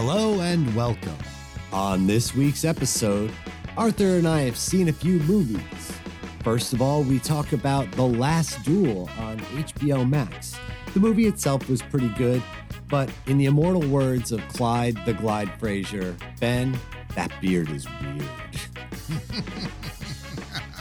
Hello and welcome. On this week's episode, Arthur and I have seen a few movies. First of all, we talk about The Last Duel on HBO Max. The movie itself was pretty good, but in the immortal words of Clyde the Glide Frazier, Ben, that beard is weird.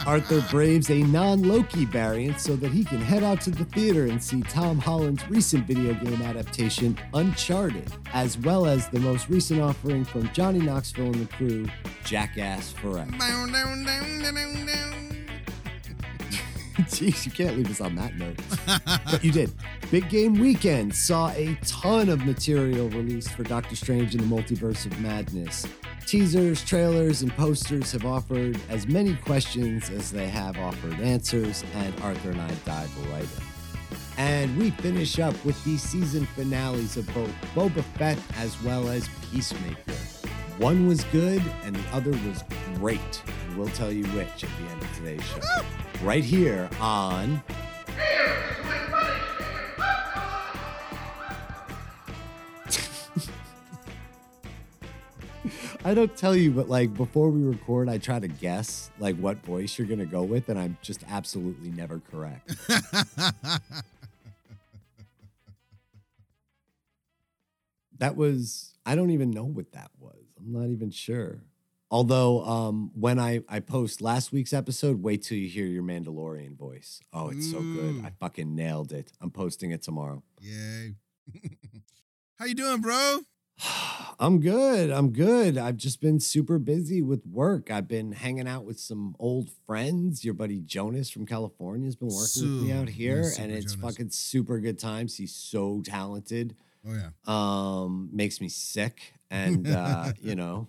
Arthur braves a non Loki variant so that he can head out to the theater and see Tom Holland's recent video game adaptation, Uncharted, as well as the most recent offering from Johnny Knoxville and the crew, Jackass Forever. Jeez, you can't leave us on that note. but you did. Big Game Weekend saw a ton of material released for Doctor Strange in the Multiverse of Madness. Teasers, trailers, and posters have offered as many questions as they have offered answers, and Arthur and I dive right in. And we finish up with the season finales of both Boba Fett as well as Peacemaker. One was good and the other was great. And we'll tell you which at the end of today's show. Right here on I don't tell you, but like before we record, I try to guess like what voice you're gonna go with, and I'm just absolutely never correct. that was I don't even know what that was. I'm not even sure. Although um when I I post last week's episode, wait till you hear your Mandalorian voice. Oh, it's so good. I fucking nailed it. I'm posting it tomorrow. Yay. How you doing, bro? I'm good. I'm good. I've just been super busy with work. I've been hanging out with some old friends. Your buddy Jonas from California has been working with me out here, yeah, and it's Jonas. fucking super good times. He's so talented. Oh yeah. Um, makes me sick, and uh, you know,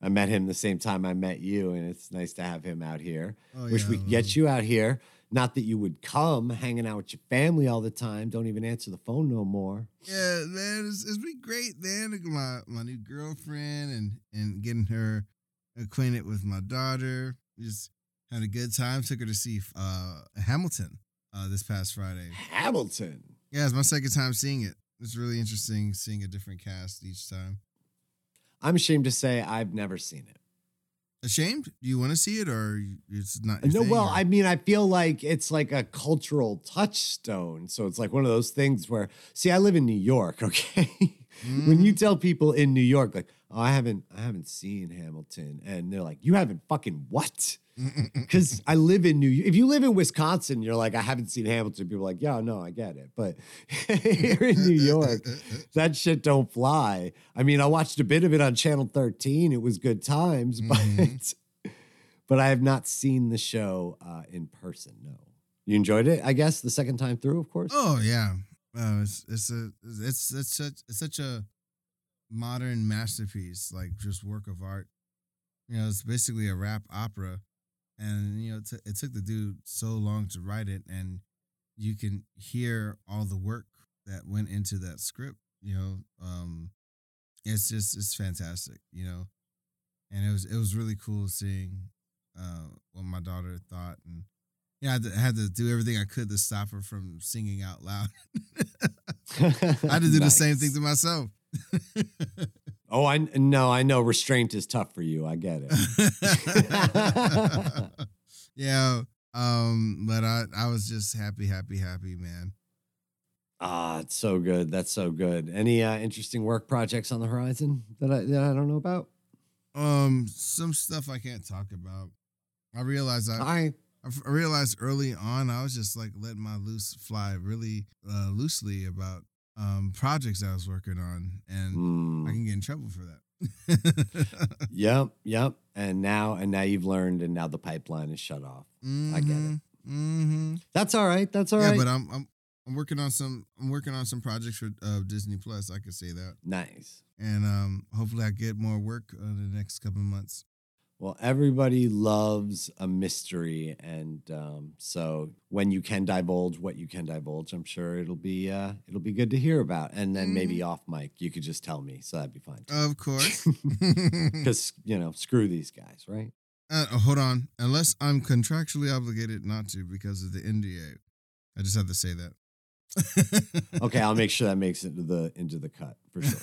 I met him the same time I met you, and it's nice to have him out here. Oh, Wish yeah, we could get you out here. Not that you would come, hanging out with your family all the time. Don't even answer the phone no more. Yeah, man, it's, it's been great, man. My my new girlfriend and and getting her acquainted with my daughter. Just had a good time. Took her to see uh Hamilton uh this past Friday. Hamilton. Yeah, it's my second time seeing it. It's really interesting seeing a different cast each time. I'm ashamed to say I've never seen it. Ashamed? Do you want to see it or it's not? No, well, or- I mean, I feel like it's like a cultural touchstone. So it's like one of those things where, see, I live in New York, okay? When you tell people in New York, like, oh, I haven't, I haven't seen Hamilton, and they're like, you haven't fucking what? Because I live in New. If you live in Wisconsin, you're like, I haven't seen Hamilton. People are like, yeah, no, I get it. But here in New York, that shit don't fly. I mean, I watched a bit of it on Channel 13. It was good times, Mhm. but but I have not seen the show uh, in person. No, you enjoyed it, I guess, the second time through, of course. Oh yeah, uh, it's it's a it's it's such it's such a modern masterpiece, like just work of art. You know, it's basically a rap opera, and you know, it, t- it took the dude so long to write it, and you can hear all the work that went into that script. You know, um, it's just it's fantastic. You know, and it was it was really cool seeing uh, what my daughter thought and yeah, I had, to, I had to do everything I could to stop her from singing out loud. I had to do the same thing to myself. Oh, I no, I know restraint is tough for you. I get it. yeah, um, but I I was just happy, happy, happy, man. Ah, it's so good. That's so good. Any uh, interesting work projects on the horizon that I that I don't know about? Um, some stuff I can't talk about. I realize I, I I f- I realized early on I was just like letting my loose fly really uh, loosely about um projects I was working on, and mm, I can get in trouble for that. yep, yep. And now and now you've learned, and now the pipeline is shut off. I get it. Mm-hmm. That's all right. That's all yeah, right. but I'm I'm I'm working on some I'm working on some projects for uh, Disney Plus. I could say that, nice. and um, hopefully I get more work in the next couple of months. Well, everybody loves a mystery, and um, so when you can divulge what you can divulge, I'm sure it'll be uh, it'll be good to hear about. And then maybe off mic, you could just tell me, so that'd be fine. Of course. Because you know, screw these guys, right? uh, hold on, unless I'm contractually obligated not to because of the NDA. I just have to say that. Okay, I'll make sure that makes it into the into the cut for sure.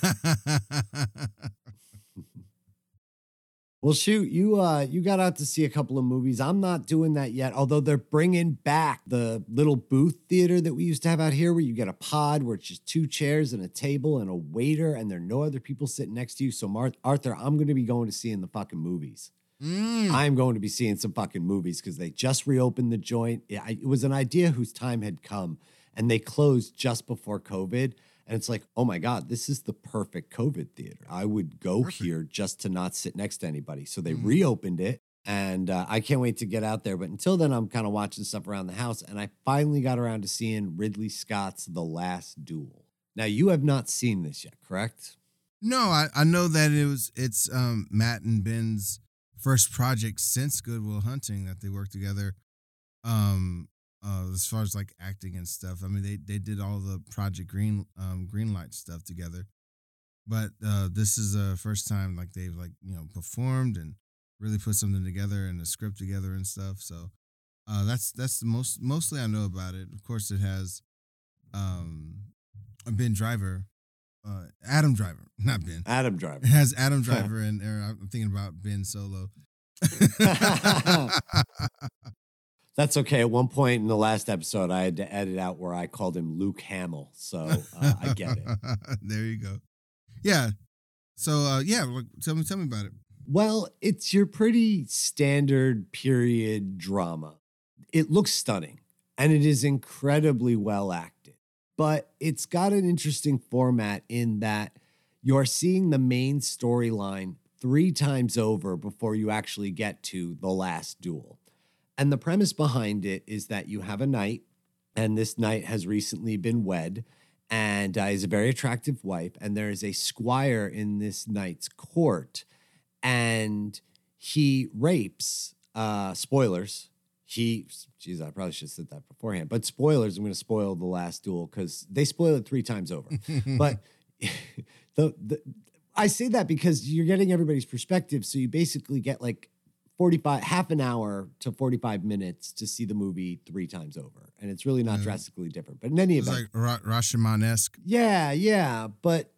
Well, shoot, you uh you got out to see a couple of movies. I'm not doing that yet, although they're bringing back the little booth theater that we used to have out here, where you get a pod where it's just two chairs and a table and a waiter, and there are no other people sitting next to you. So, Mar- Arthur, I'm going to be going to seeing the fucking movies. Mm. I'm going to be seeing some fucking movies because they just reopened the joint. It, I, it was an idea whose time had come, and they closed just before COVID. And it's like, oh my God, this is the perfect COVID theater. I would go Perfect. here just to not sit next to anybody. So they Mhm. reopened it. And uh, I can't wait to get out there. But until then, I'm kind of watching stuff around the house. And I finally got around to seeing Ridley Scott's The Last Duel. Now, you have not seen this yet, correct? No, I, I know that it was it's um Matt and Ben's first project since Good Will Hunting that they worked together. Um uh as far as like acting and stuff. I mean they they did all the Project Green um Greenlight stuff together. But uh this is the first time like they've like, you know, performed and really put something together and a script together and stuff. So uh that's that's the most mostly I know about it. Of course it has um Ben Driver uh, Adam Driver, not Ben. Adam Driver. It has Adam Driver and I'm thinking about Ben Solo. That's okay. At one point in the last episode, I had to edit out where I called him Luke Hamill. So uh, I get it. there you go. Yeah. So uh, yeah, like, tell me tell me about it. Well, it's your pretty standard period drama. It looks stunning and it is incredibly well acted, but it's got an interesting format in that you're seeing the main storyline three times over before you actually get to the last duel. And the premise behind it is that you have a knight, and this knight has recently been wed and uh, is a very attractive wife. And there is a squire in this knight's court, and he rapes, uh, spoilers. He, geez, I probably should have said that beforehand, but spoilers, I'm going to spoil the last duel because they spoil it three times over. but the, the, I say that because you're getting everybody's perspective. So you basically get like 45 half an hour to 45 minutes to see the movie three times over and it's really not Yeah. drastically different but in any it's event like Ra- Rashomon esque. yeah yeah but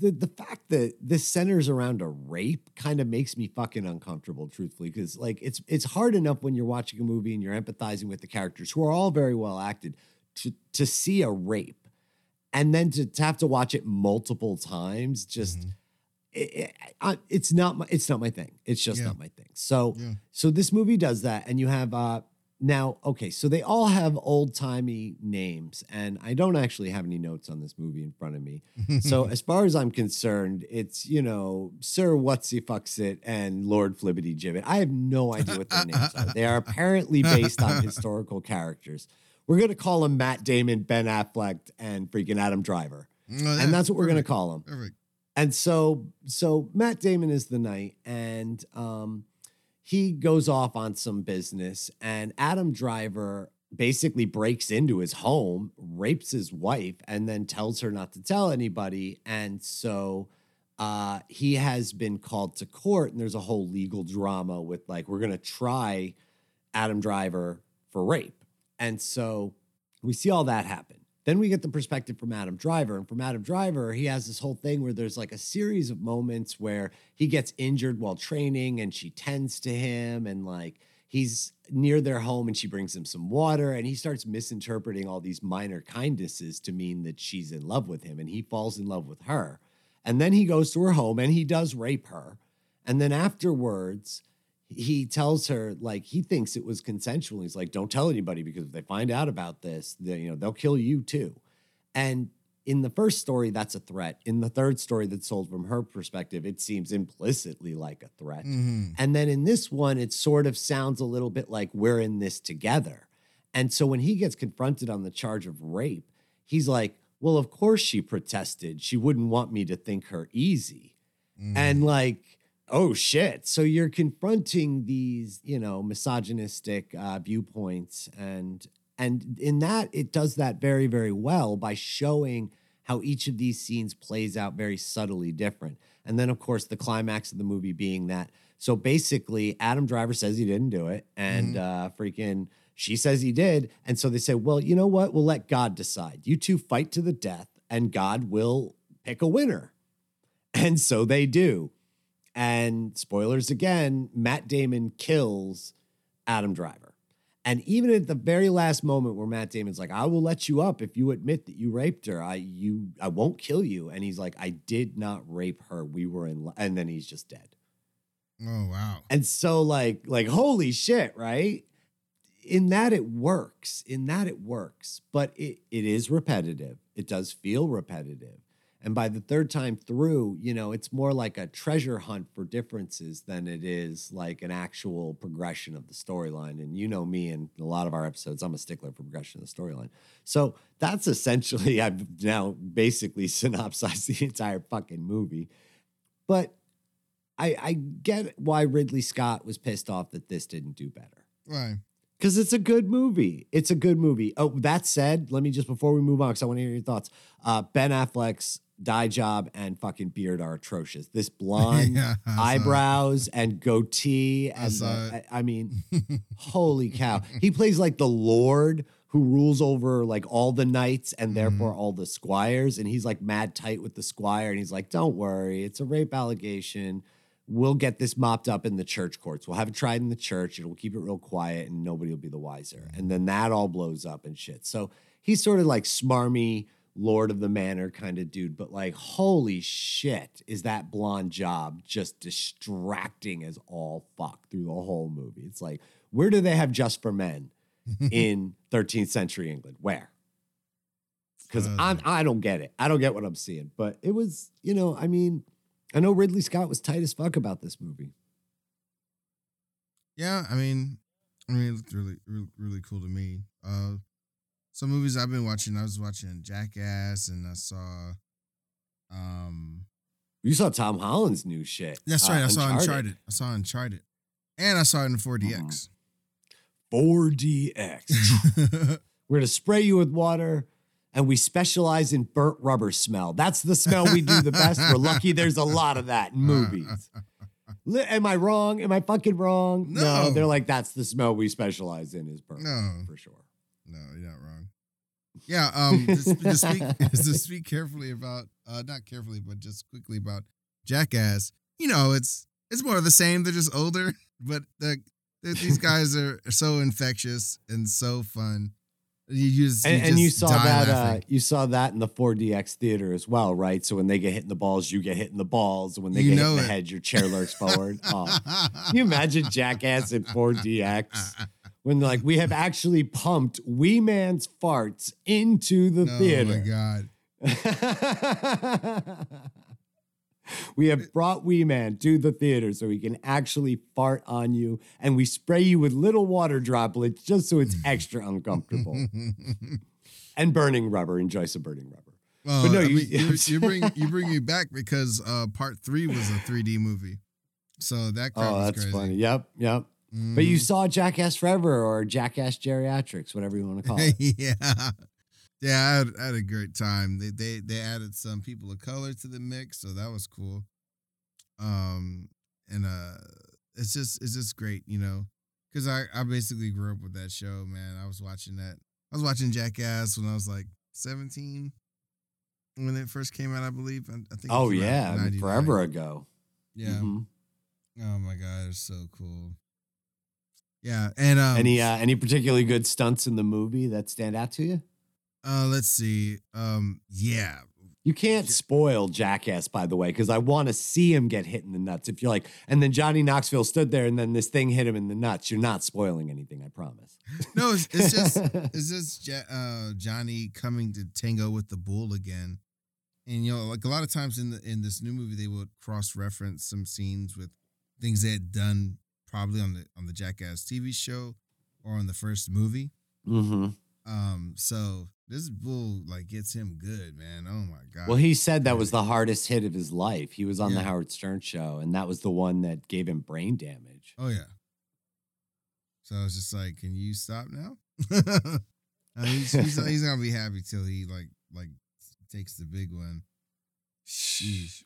the the fact that this centers around a rape kind of makes me fucking uncomfortable truthfully because like it's it's hard enough when you're watching a movie and you're empathizing with the characters who are all very well acted to to see a rape and then to, to have to watch it multiple times just Mhm. It, it, it's not my it's not my thing. It's just Yeah. not my thing. So Yeah. so this movie does that, and you have uh now okay. So they all have old timey names, and I don't actually have any notes on this movie in front of me. So as far as I'm concerned, it's you know Sir Whatsy Fucks It and Lord Flibbity Gibbet. I have no idea what their names are. They are apparently based on historical characters. We're gonna call them Matt Damon, Ben Affleck, and freaking Adam Driver, and that's what we're gonna call them. Perfect. And so so Matt Damon is the knight and um he goes off on some business and Adam Driver basically breaks into his home, rapes his wife and then tells her not to tell anybody and so uh he has been called to court and there's a whole legal drama with like we're going to try Adam Driver for rape. And so we see all that happen. Then we get the perspective from Adam Driver. And from Adam Driver, he has this whole thing where there's like a series of moments where he gets injured while training and she tends to him. And like he's near their home and she brings him some water. And he starts misinterpreting all these minor kindnesses to mean that she's in love with him. And he falls in love with her. And then he goes to her home and he does rape her. And then afterwards, he tells her like he thinks it was consensual. He's like, "Don't tell anybody because if they find out about this, they, you know they'll kill you too." And in the first story, that's a threat. In the third story, that's sold from her perspective, it seems implicitly like a threat. Mhm. And then in this one, it sort of sounds a little bit like we're in this together. And so when he gets confronted on the charge of rape, he's like, "Well, of course she protested. She wouldn't want me to think her easy." Mhm. and like oh shit so you're confronting these you know misogynistic uh, viewpoints and and in that it does that very very well by showing how each of these scenes plays out very subtly different and then of course the climax of the movie being that so basically adam driver says he didn't do it and uh freaking She says he did. And so they say, well, you know what? We'll let God decide. You two fight to the death, and God will pick a winner. And so they do. And spoilers again, Matt Damon kills Adam Driver. And even at the very last moment where Matt Damon's like, I will let you up if you admit that you raped her. I you I won't kill you. And he's like, I did not rape her. We were in lo-. and then he's just dead. Oh wow. And so like like holy shit, right? In that it works. In that it works. But it it is repetitive. It does feel repetitive. And by the third time through, you know, it's more like a treasure hunt for differences than it is like an actual progression of the storyline. And you know me and a lot of our episodes, I'm a stickler for progression of the storyline. So that's essentially, I've now basically synopsized the entire fucking movie. But I, I get why Ridley Scott was pissed off that this didn't do better. Right. Because it's a good movie. It's a good movie. Oh, that said, let me just before we move on, because I want to hear your thoughts. Uh, ben Affleck's dye job and fucking beard are atrocious. This blonde Yeah, saw it. eyebrows and goatee, and saw the-. I, I mean, holy cow! He plays like the Lord who rules over like all the knights and Mm-hmm. therefore all the squires, and he's like mad tight with the squire, and he's like, "Don't worry, it's a rape allegation." We'll get this mopped up in the church courts. We'll have it tried in the church. We'll keep it real quiet and nobody will be the wiser. And then that all blows up and shit. So he's sort of like smarmy, Lord of the Manor kind of dude. But like, holy shit, is that blonde job just distracting as all fuck through the whole movie? It's like, where do they have just for men in 13th century England? Where? Because Uh, I'm I don't get it. I don't get what I'm seeing. But it was, you know, I mean, I know Ridley Scott was tight as fuck about this movie. Yeah, I mean, I mean, it looked really, really, really cool to me. Uh, some movies I've been watching. I was watching Jackass, and I saw, um, You saw Tom Holland's new shit. that's uh, right. I saw Uncharted. I saw Uncharted, and I saw it in 4DX. 4DX. We're gonna spray you with water, and we specialize in burnt rubber smell. That's the smell we do the best. We're lucky there's a lot of that in movies. Am I wrong? Am I fucking wrong? No. they're like that's the smell we specialize in is burnt No. for sure. No, you're not wrong. Yeah, um, to, speak to speak carefully about, uh, not carefully, but just quickly about Jackass. You know, it's it's more of the same. They're just older, but the, the, these guys are so infectious and so fun. You just And, and you saw that uh, you saw that in the 4DX theater as well, right? So when they get hit in the balls, you get hit in the balls. When they You get hit in the it. head, your chair lurks forward. Oh. Can you imagine Jackass in 4DX? When like we have actually pumped Wee Man's farts into the oh theater. Oh my god! we have brought Wee Man to the theater so he can actually fart on you, and we spray you with little water droplets just so it's extra uncomfortable. and burning rubber. Enjoy some burning rubber. but no, you- mean, you, bring you bring me back because uh, part three was a 3D movie, so that crowd Oh, that's crazy. funny. Yep, yep. But you Mhm. saw Jackass Forever or Jackass Geriatrics, whatever you want to call it. yeah, yeah, I had, I had a great time. They they they added some people of color to the mix, so that was cool. Um, and uh, it's just it's just great, you know, because I I basically grew up with that show, man. I was watching that. I was watching Jackass when I was like seventeen when it first came out, I believe. I, I think. Oh came out in yeah, I mean, 99. forever ago. Yeah. Mhm. Oh my god, it's so cool. Yeah, and um, any uh, any particularly good stunts in the movie that stand out to you? uh, let's see. Um, yeah, You can't spoil Jackass, by the way, because I want to see him get hit in the nuts. If you're like, and then Johnny Knoxville stood there, and then this thing hit him in the nuts. You're not spoiling anything, I promise. no, it's, it's just it's just uh, Johnny coming to tango with the bull again, and you know, like a lot of times in the in this new movie, they would cross reference some scenes with things they had done probably on the on the Jackass TV show or on the first movie. hmm Um, so this bull like gets him good, man. Oh my god. Well, he said that was the hardest hit of his life. He was on the Howard Stern show, and that was the one that gave him brain damage. Oh yeah. So I was just like, "Can you stop now?" I mean, he's, he's he's gonna be happy till he like like takes the big one. Sheesh.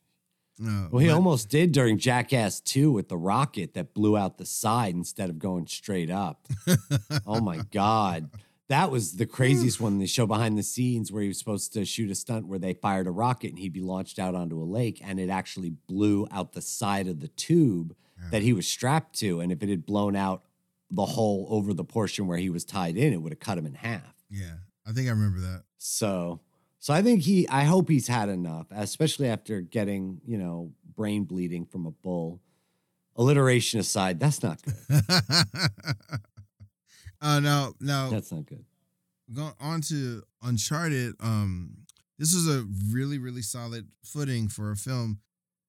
Uh, Well, he but- almost did during Jackass 2 with the rocket that blew out the side instead of going straight up. Oh my God. That was the craziest one. They show behind the scenes where he was supposed to shoot a stunt where they fired a rocket and he'd be launched out onto a lake and it actually blew out the side of the tube that he was strapped to. And if it had blown out the hole over the portion where he was tied in, it would have cut him in half. Yeah, I think I remember that. So, so I think he, I hope he's had enough, especially after getting, you know, brain bleeding from a bull. Alliteration aside, that's not good. uh, now, now That's not good. going on to Uncharted. Um, this is a really, really solid footing for a film.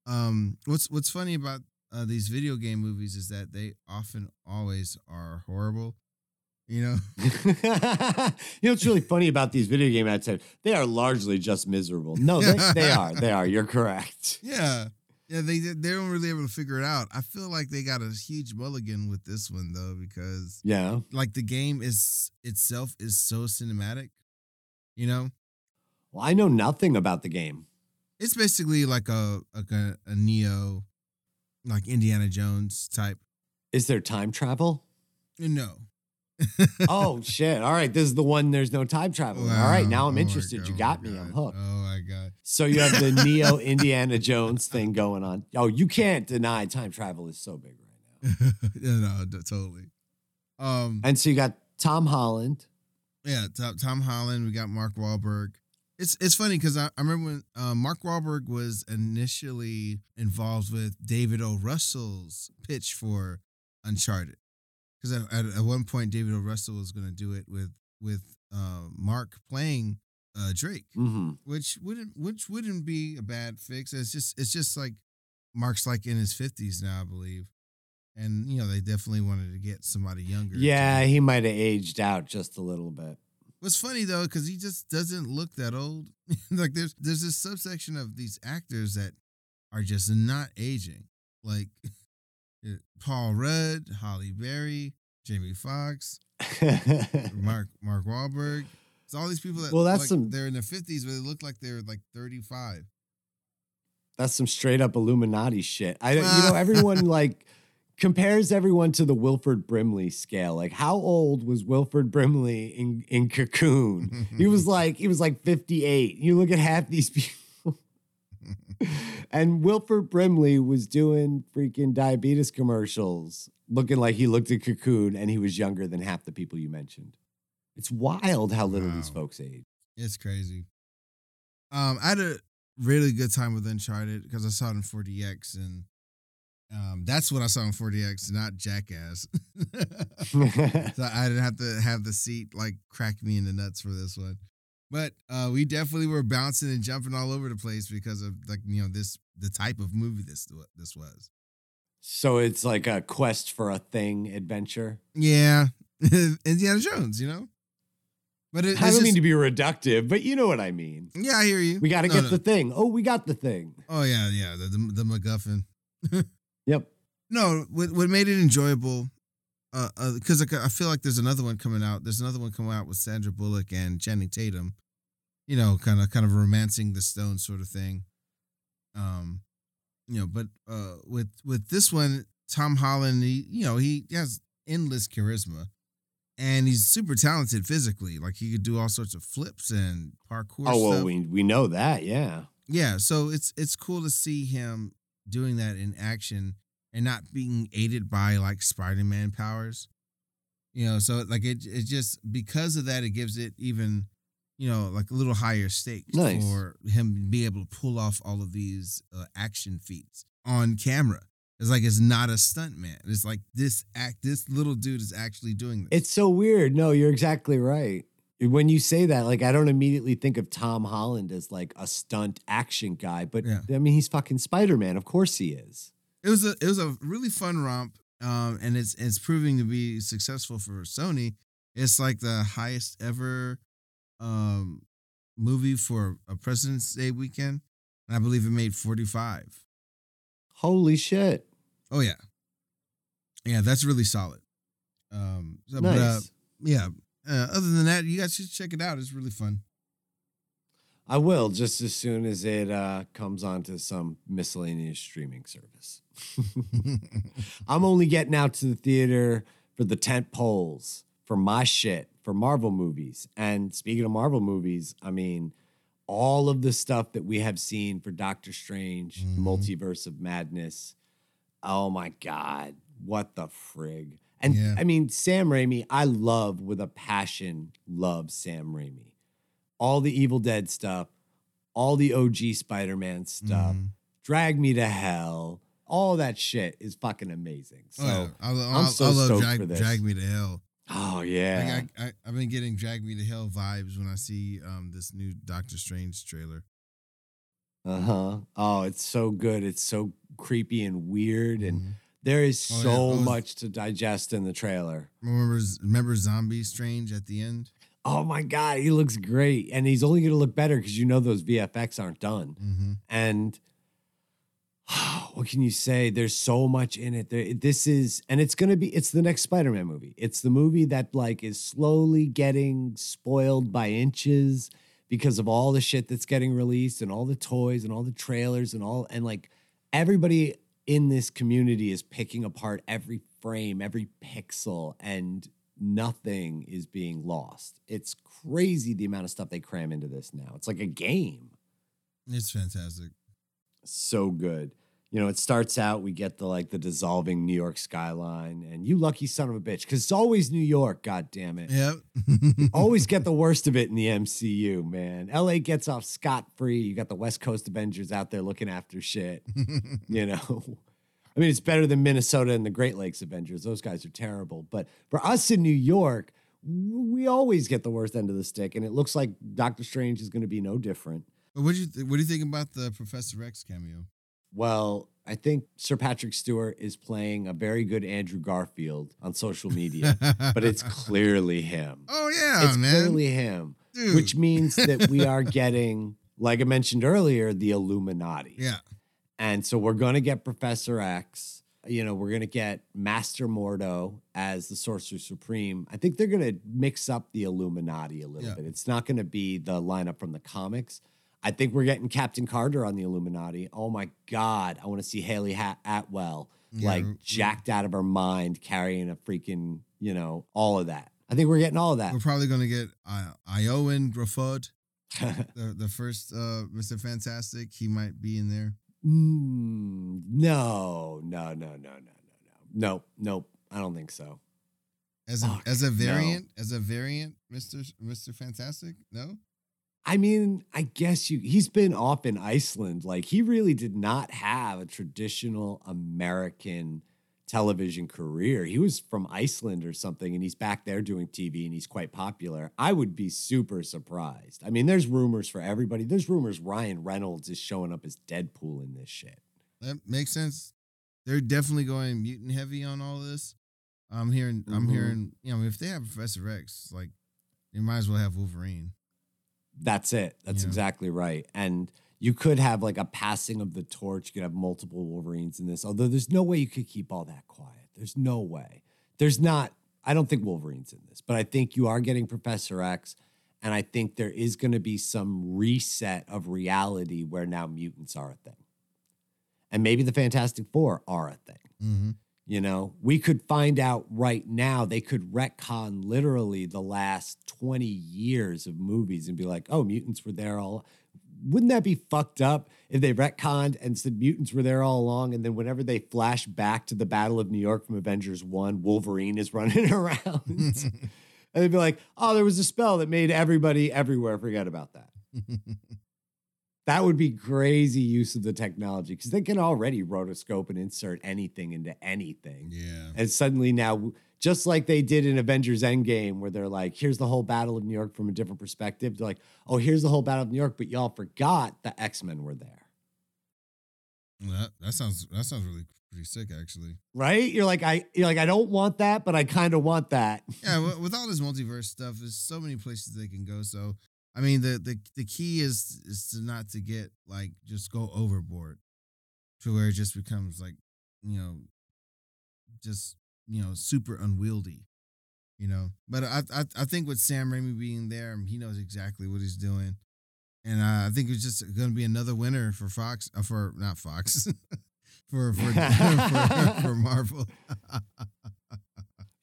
Um, what's what's funny about uh, these video game movies is that they often always are horrible. You know, you know what's really funny about these video game ads? They are largely just miserable. No, they, they are. They are. You're correct. yeah, yeah. They they don't really able to figure it out. I feel like they got a huge mulligan with this one though because Yeah. like the game is itself is so cinematic. You know, Well, I know nothing about the game. it's basically like a like a, a Neo, like Indiana Jones type. Is there time travel? No. Oh shit! All right, this is the one. There's no time travel. All right, now I'm Oh interested. God, you got me. I'm hooked. Oh my god. So you have the Neo Indiana Jones thing going on. Oh, you can't deny time travel is so big right now. yeah, no, totally. Um, And so you got Tom Holland. yeah, Tom, Tom Holland. We got Mark Wahlberg. It's it's funny because I, I remember when uh, Mark Wahlberg was initially involved with David O. Russell's pitch for Uncharted. Because at, at, one point, David O. Russell was going to do it with with uh, Mark playing uh, Drake. hmm which wouldn't which wouldn't be a bad fix. It's just it's just like Mark's like in his fifties now, I believe, and you know they definitely wanted to get somebody younger. Yeah, he might have aged out just a little bit. What's funny though, because he just doesn't look that old. like there's there's this subsection of these actors that are just not aging, like Paul Rudd, Halle Berry, Jamie Foxx, Mark Mark Wahlberg. It's all these people that Well, that's like, some- they're in their fifties, but they look like they're like thirty five. That's some straight up Illuminati shit. I, you know, everyone like compares everyone to the Wilford Brimley scale. Like, how old was Wilford Brimley in in Cocoon? He was like, he was like fifty eight. You look at half these people, and Wilford Brimley was doing freaking diabetes commercials, looking like he looked at Cocoon, and he was younger than half the people you mentioned. It's wild how little these folks age. It's crazy. Um, I had a really good time with Uncharted because I saw it in 4DX, and um, that's what I saw in 4DX, not Jackass. so I didn't have to have the seat like crack me in the nuts for this one. But uh, we definitely were bouncing and jumping all over the place because of like you know this the type of movie this this was. so it's like a quest for a thing adventure. Yeah, Indiana Jones, you know. But it, I don't mean to be reductive, but you know what I mean. yeah, I hear you. We got to No, get no. the thing. Oh, we got the thing. Oh yeah, yeah, the the, the MacGuffin. Yep. No, what what made it enjoyable, uh, because I feel like there's another one coming out. There's another one coming out with Sandra Bullock and Channing Tatum. You know, kind of kind of romancing the stone sort of thing. Um, you know, but uh, with with this one, Tom Holland, he you know he has endless charisma, and he's super talented physically. Like he could do all sorts of flips and parkour. Oh well, stuff. we we know that. Yeah. Yeah, so it's it's cool to see him doing that in action and not being aided by like Spider-Man powers. You know, so like it it just because of that it gives it even you know like a little higher stakes Nice. for him to be able to pull off all of these uh, action feats on camera. It's like it's not a stunt man. It's like this act this little dude is actually doing this. It's so weird. No, you're exactly right. When you say that, like I don't immediately think of Tom Holland as like a stunt action guy, but Yeah. I mean he's fucking Spider Man. Of course he is. it was a it was a really fun romp, um, and it's it's proving to be successful for Sony. It's like the highest ever um, movie for a President's Day weekend, and I believe it made forty five. Holy shit! Oh yeah, yeah, that's really solid. Um, so, Nice. but, uh, yeah. Uh, other than that, you guys should check it out. It's really fun. I will just as soon as it uh, comes onto some miscellaneous streaming service. I'm only getting out to the theater for the tent poles, for my shit, for Marvel movies. And speaking of Marvel movies, I mean, all of the stuff that we have seen for Doctor Strange, Mhm. Multiverse of Madness. Oh my God, what the frig. And Yeah. I mean, Sam Raimi, I love with a passion, love Sam Raimi. All the Evil Dead stuff, all the OG Spider Man stuff, Mhm. Drag Me to Hell, all that shit is fucking amazing. So, Oh, yeah. I, I, so I love stoked drag, for this. drag Me to Hell. Oh Like, yeah. I, I, I've been getting Drag Me to Hell vibes when I see um this new Doctor Strange trailer. Uh huh. Oh, it's so good. It's so creepy and weird, and Mhm. there is Oh, so Oh, it's- much to digest in the trailer. Remember, remember Zombie Strange at the end? Oh my god, he looks great, and he's only going to look better because you know those VFX aren't done. Mm-hmm. And what can you say? There's so much in it. There, this is, and it's to be. It's the next Spider-Man movie. It's the movie that like is slowly getting spoiled by inches because of all the shit that's getting released and all the toys and all the trailers and all and like everybody in this community is picking apart every frame, every pixel, and nothing is being lost. It's crazy the amount of stuff they cram into this now. It's like a game It's fantastic. So good. You know, it starts out, we get the like the dissolving New York skyline, and you lucky son of a bitch, because it's always New York, god damn it. Yep. Always get the worst of it in the MCU, man. LA gets off scot-free. You got the West Coast Avengers out there looking after shit. You know. I mean, it's better than Minnesota and the Great Lakes Avengers. Those guys are terrible. But for us in New York, we always get the worst end of the stick, and it looks like Doctor Strange is going to be no different. What do you th- what do you think about the Professor X cameo? Well, I think Sir Patrick Stewart is playing a very good Andrew Garfield on social media, but it's clearly him. oh yeah, it's man. clearly him, Dude. which means that we are getting, like I mentioned earlier, the Illuminati. yeah. And so we're going to get Professor X. You know, we're going to get Master Mordo as the Sorcerer Supreme. I think they're going to mix up the Illuminati a little Yeah. bit. It's not going to be the lineup from the comics. I think we're getting Captain Carter on the Illuminati. Oh my God. I want to see Hayley Hat- Atwell Yeah, like jacked out of her mind carrying a freaking, you know, all of that. I think we're getting all of that. We're probably gonna get uh, Ioan Gruffudd, the the first uh, Mr. Fantastic. He might be in there. Mm, no, no, no, no, no, no, no. Nope, nope. I don't think so. As a Fuck, as a no. variant, as a variant, Mr. Mr. Fantastic? No? I mean, I guess you he's been off in Iceland. Like he really did not have a traditional American television career. He was from Iceland or something and he's back there doing TV and he's quite popular. I would be super surprised. I mean, there's rumors for everybody. There's rumors Ryan Reynolds is showing up as Deadpool in this shit. That makes sense. They're definitely going mutant heavy on all this. I'm hearing I'm Mhm. hearing, you know, if they have Professor X, like they might as well have Wolverine. That's it. That's Yeah. exactly right. And you could have like a passing of the torch. You could have multiple Wolverines in this, although there's no way you could keep all that quiet. There's no way. There's not, I don't think Wolverine's in this, but I think you are getting Professor X. And I think there is going to be some reset of reality where now mutants are a thing. And maybe the Fantastic Four are a thing. Mm-hmm. You know, we could find out right now, they could retcon literally the last 20 years of movies and be like, oh, mutants were there all. Wouldn't that be fucked up if they retconned and said mutants were there all along? And then whenever they flash back to the Battle of New York from Avengers 1, Wolverine is running around. and they'd be like, oh, there was a spell that made everybody everywhere forget about that. That would be crazy use of the technology because they can already rotoscope and insert anything into anything. yeah. And suddenly now, just like they did in Avengers Endgame, where they're like, here's the whole Battle of New York from a different perspective. They're like, oh, here's the whole Battle of New York, but y'all forgot the X Men were there. That, that sounds that sounds really pretty sick actually. Right? You're like, I you're like, I don't want that, but I kind of want that. Yeah, with, with all this multiverse stuff, there's so many places they can go. So I mean, the the the key is is to not to get like just go overboard, to where it just becomes like you know, just you know, super unwieldy, you know. But I I I think with Sam Raimi being there, he knows exactly what he's doing, and I think it's just going to be another winner for Fox, uh, for not Fox, for for, for for Marvel.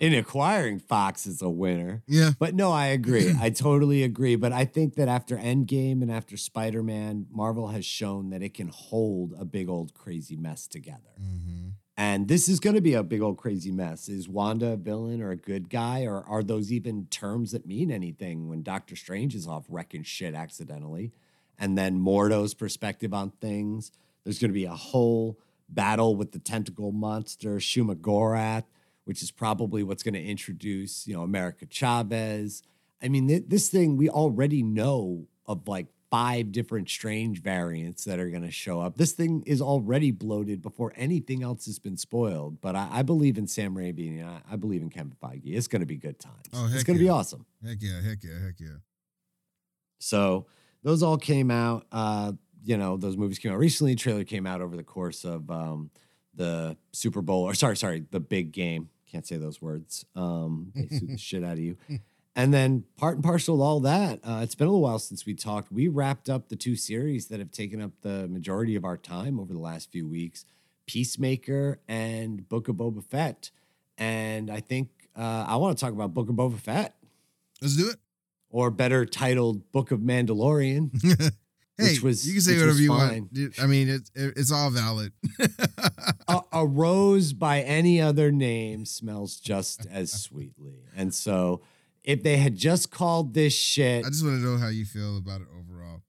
In acquiring Fox is a winner. yeah, But no, I agree. I totally agree. But I think that after Endgame and after Spider Man, Marvel has shown that it can hold a big old crazy mess together. hmm And this is going to be a big old crazy mess. Is Wanda a villain or a good guy? Or are those even terms that mean anything when Doctor Strange is off wrecking shit accidentally? And then Mordo's perspective on things. There's going to be a whole battle with the tentacle monster, Shuma Gorath, which is probably what's going to introduce, you know, America Chavez. I mean, th- this thing we already know of like five different strange variants that are going to show up. This thing is already bloated before anything else has been spoiled. But I, I believe in Sam Raimi and I, I believe in Kevin Feige. It's going to be good times. Oh, it's going to be awesome. heck yeah, heck yeah, heck yeah. So those all came out. Uh, you know, those movies came out recently. Trailer came out over the course of um, the Super Bowl, or sorry, sorry, the big game. Can't say those words. Um, they sue the shit out of you. And then part and parcel of all that, uh, it's been a little while since we talked. We wrapped up the two series that have taken up the majority of our time over the last few weeks: Peacemaker and Book of Boba Fett. And I think uh, I want to talk about Book of Boba Fett, Let's do it. or better titled Book of Mandalorian. hey, Which was- you can say whatever you fine. want. I mean, it, it, it's all valid. a, a rose by any other name smells just as sweetly. And so if they had just called this shit, I just want to know how you feel about it overall,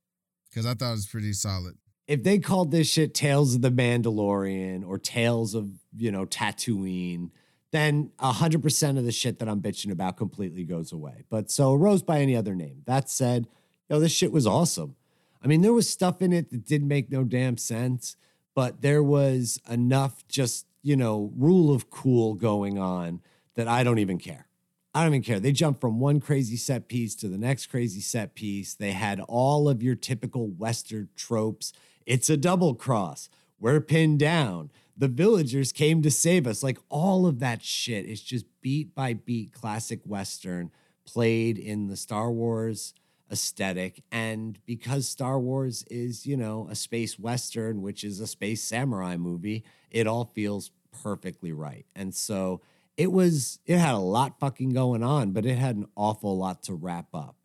because I thought it was pretty solid. if they called this shit Tales of the Mandalorian or Tales of, you know, Tatooine, then 100% of the shit that I'm bitching about completely goes away. But so a rose by any other name. That said, yo, this shit was awesome. I mean, there was stuff in it that didn't make no damn sense, but there was enough just, you know, rule of cool going on that I don't even care. I don't even care. They jumped from one crazy set piece to the next crazy set piece. They had all of your typical Western tropes. It's a double cross. We're pinned down. The villagers came to save us. Like all of that shit is just beat by beat classic Western played in the Star Wars aesthetic. And because Star Wars is, you know, a space Western, which is a space samurai movie, it all feels perfectly right. And so it was, it had a lot fucking going on, but it had an awful lot to wrap up.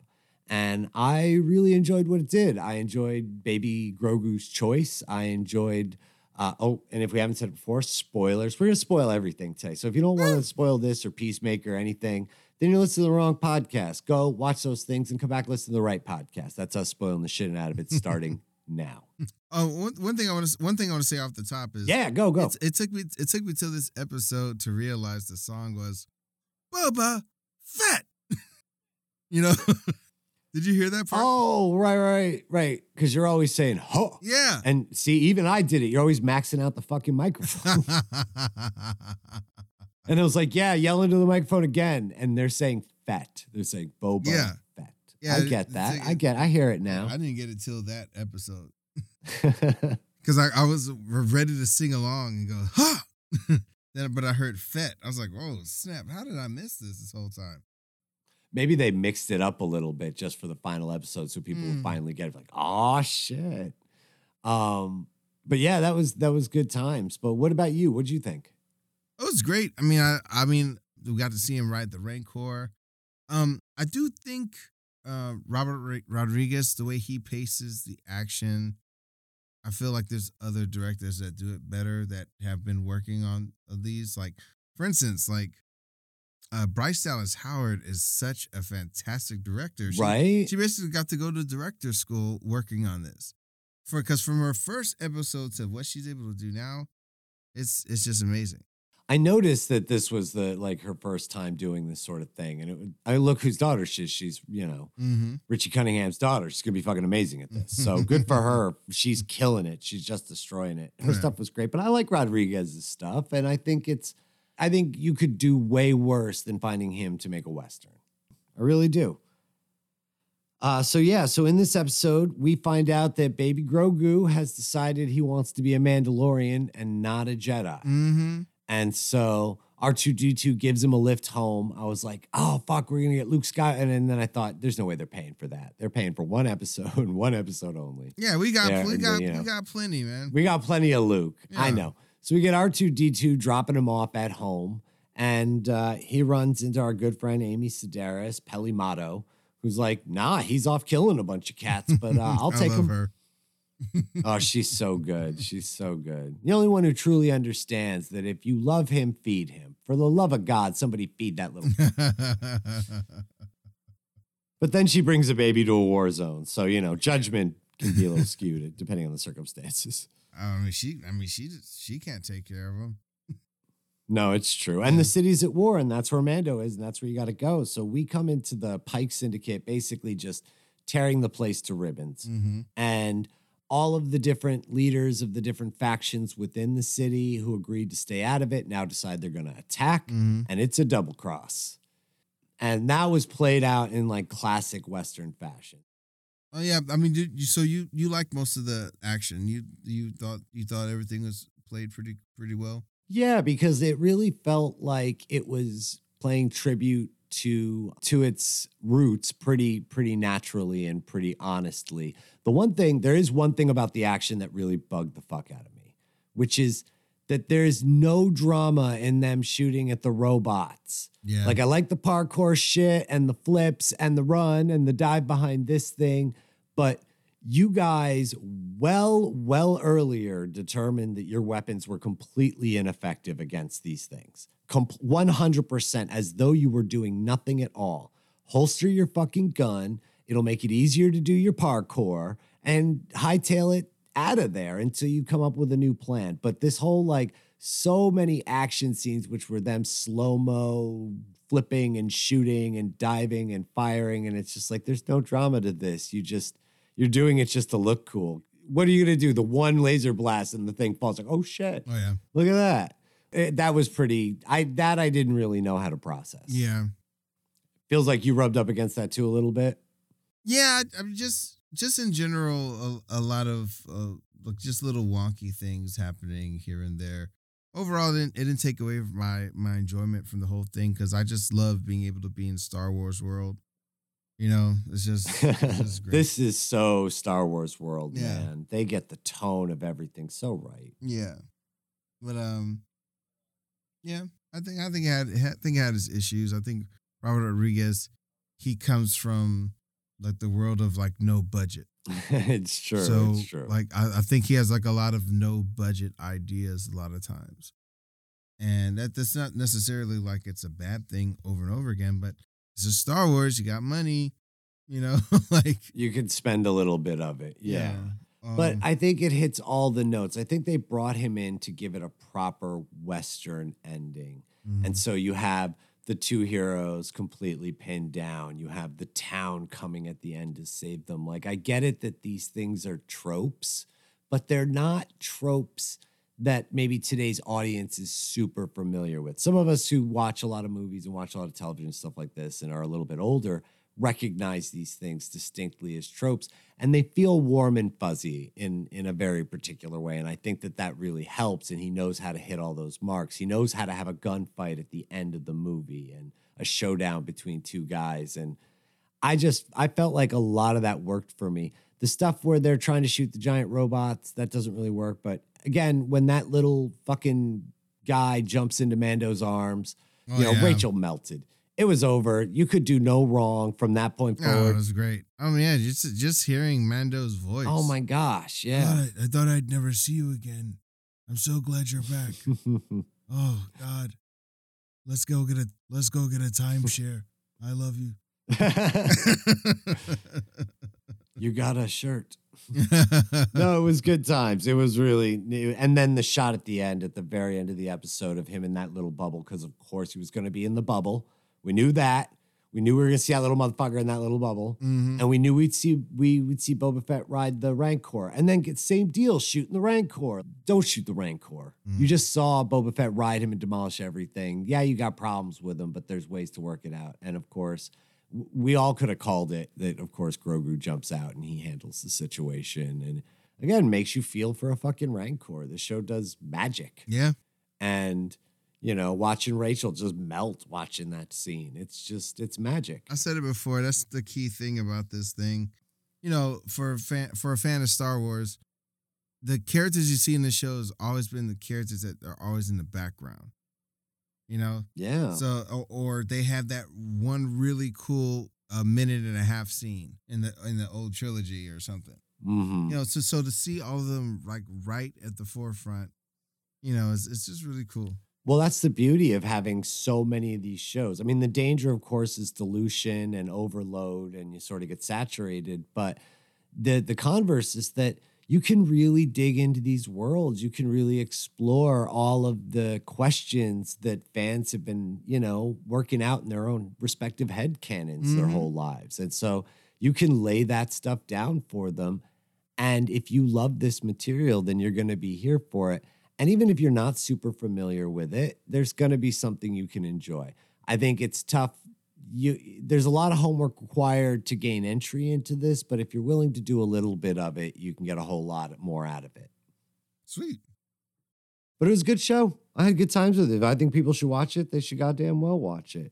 And I really enjoyed what it did. I enjoyed Baby Grogu's choice. I enjoyed, uh, oh, and if we haven't said it before, spoilers. We're going to spoil everything today. So if you don't want to spoil this or Peacemaker or anything, then you listen to the wrong podcast. Go watch those things and come back listen to the right podcast. That's us spoiling the shit out of it starting now. Oh, one, one thing I want to one thing I want to say off the top is Yeah, go, go. It's, it took me it took me till this episode to realize the song was Boba Fett. you know, did you hear that part? Oh, right, right, right. Because you're always saying, "ho." Yeah. And see, even I did it. You're always maxing out the fucking microphone. And it was like, yeah, yell into the microphone again. And they're saying Fett. They're saying boba Yeah. Fett. Yeah, I get that. like- I get I hear it now. I didn't get it till that episode because I, I was ready to sing along and go, ha! then, but I heard Fett. I was like, whoa, snap. How did I miss this this whole time? Maybe they mixed it up a little bit just for the final episode so people Mm. finally get it. Like, oh shit. Um, but yeah, that was that was good times. But what about you? What'd you think? It was great. I mean, I I mean, we got to see him ride the Rancor. Um, I do think uh Robert Ro- Rodriguez, the way he paces the action, I feel like there's other directors that do it better that have been working on these. Like, for instance, like uh Bryce Dallas Howard is such a fantastic director. She- right? She basically got to go to director school working on this. For because from her first episode to what she's able to do now, it's it's just amazing. I noticed that this was the like her first time doing this sort of thing, and it. I look whose daughter she is. She's you know Mm-hmm. Richie Cunningham's daughter. She's gonna be fucking amazing at this. So good for her. She's killing it. She's just destroying it. Her Yeah. stuff was great, but I like Rodriguez's stuff, and I think it's. I think you could do way worse than finding him to make a western. I really do. Uh, so yeah, so in this episode, we find out that Baby Grogu has decided he wants to be a Mandalorian and not a Jedi. Mm-hmm. And so R2D2 gives him a lift home. I was like, oh, fuck, we're going to get Luke Scott. And, then- then I thought, there's no way they're paying for that. They're paying for one episode one episode only. yeah, we got Yeah, we got you know. we got plenty, man. We got plenty of Luke. I know. So we get R2D2 dropping him off at home. And uh, he runs into our good friend Amy Sedaris, Peli Motto, who's like, nah, he's off killing a bunch of cats, but uh, I'll take him. her. Oh, she's so good. She's so good. The only one who truly understands that if you love him, feed him. For the love of God, somebody feed that little. but then she brings a baby to a war zone. So, you know, judgment can be a little skewed depending on the circumstances. I mean, she. I mean, she. She can't take care of him. No, it's true. And the city's at war, and that's where Mando is, and that's where you got to go. So we come into the Pyke Syndicate basically just tearing the place to ribbons. Mm-hmm. and all of the different leaders of the different factions within the city who agreed to stay out of it now decide they're going to attack Mm-hmm. and it's a double cross and that was played out in like classic western fashion Oh yeah, I mean, you, so you you liked most of the action. You you thought you thought everything was played pretty pretty well. yeah because it really felt like it was playing tribute to to its roots pretty pretty naturally and pretty honestly. The one thing there is one thing about the action that really bugged the fuck out of me which is that there's no drama in them shooting at the robots. Yeah, Like I like the parkour shit and the flips and the run and the dive behind this thing, but you guys well well earlier determined that your weapons were completely ineffective against these things. Com- 100% as though you were doing nothing at all. Holster your fucking gun, it'll make it easier to do your parkour and hightail it out of there until you come up with a new plan. But this whole like so many action scenes, which were them slow mo flipping and shooting and diving and firing, and it's just like there's no drama to this. You just you're doing it just to look cool. What are you gonna do? The one laser blast and the thing falls like, oh shit! oh yeah, Look at that. It- that was pretty. I that I didn't really know how to process. yeah, feels like you rubbed up against that too a little bit. yeah. I mean, just just in general, a, a lot of uh, like just little wonky things happening here and there. Overall, it didn't, it didn't take away from my my enjoyment from the whole thing because I just love being able to be in Star Wars world. You know, it's just, it's just this is so Star Wars world, Yeah. man. They get the tone of everything so right. Yeah, but um, yeah, I think I think it had I think it had his issues. I think Robert Rodriguez, he comes from like the world of like no budget. it's true. so it's true. like I, I think he has like a lot of no budget ideas a lot of times, and that that's not necessarily like it's a bad thing over and over again. But it's a Star Wars. You got money, you know, like you could spend a little bit of it. Yeah. But Um, I think it hits all the notes. I think they brought him in to give it a proper Western ending. mhm. And so you have the two heroes completely pinned down. You have the town coming at the end to save them. Like, I get it that these things are tropes, but they're not tropes that maybe today's audience is super familiar with. Some of us who watch a lot of movies and watch a lot of television stuff like this and are a little bit older recognize these things distinctly as tropes and they feel warm and fuzzy in in a very particular way and i think that that really helps and he knows how to hit all those marks he knows how to have a gunfight at the end of the movie and a showdown between two guys and i just i felt like a lot of that worked for me the stuff where they're trying to shoot the giant robots that doesn't really work but again when that little fucking guy jumps into mando's arms Oh, you know yeah. rachel melted it was over you could do no wrong from that point Oh, it was great. Oh yeah, just just hearing Mando's voice. Oh my gosh, yeah. I thought I'd never see you again. I'm so glad you're back. oh God, let's go get a let's go get a timeshare. I love you. you got a shirt. No, it was good times. It was really new. And then the shot at the end, at the very end of the episode of him in that little bubble, because of course he was going to be in the bubble. We knew that. We knew we were going to see that little motherfucker in that little bubble. Mhm. And we knew we'd see we would see Boba Fett ride the Rancor, and then get same deal shooting the Rancor. Don't shoot the Rancor. Mm. You just saw Boba Fett ride him and demolish everything. Yeah, you got problems with him, but there's ways to work it out. And of course, we all could have called it that. Of course, Grogu jumps out and he handles the situation, and again makes you feel for a fucking Rancor. The show does magic Yeah. and You know, watching Rachel just melt watching that scene. It's just it's magic. I said it before. That's the key thing about this thing. You know, for a fan, for a fan of Star Wars, the characters you see in the show has always been the characters that are always in the background. You know, Yeah. so or, or they have that one really cool a minute and a half scene in the in the old trilogy or something. Mhm. You know, so so to see all of them like right at the forefront, you know, it's it's just really cool. Well, that's the beauty of having so many of these shows. I mean, the danger, of course, is dilution and overload, and you sort of get saturated. But the the converse is that you can really dig into these worlds. You can really explore all of the questions that fans have been, you know, working out in their own respective head canons their Mhm. whole lives. And so you can lay that stuff down for them. And if you love this material, then you're going to be here for it. And even if you're not super familiar with it, there's going to be something you can enjoy. I think it's tough. You there's a lot of homework required to gain entry into this, but if you're willing to do a little bit of it, you can get a whole lot more out of it. Sweet. But it was a good show. I had good times with it. I think people should watch it. They should goddamn well watch it.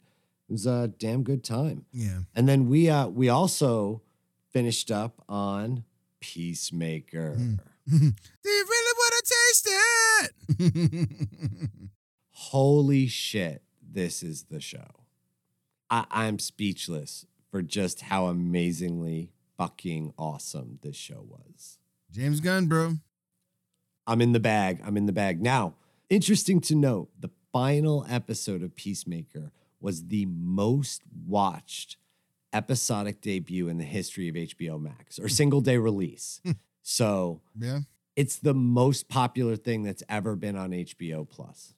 It was a damn good time. Yeah. And then we uh we also finished up on Peacemaker. Mm. Do you really want to taste it? Holy shit, this is the show. I, I'm speechless for just how amazingly fucking awesome this show was. James Gunn, bro. I'm in the bag. I'm in the bag. Now, interesting to note, the final episode of Peacemaker was the most watched episodic debut in the history of HBO Max or single day release. so Yeah. it's the most popular thing that's ever been on HBO Plus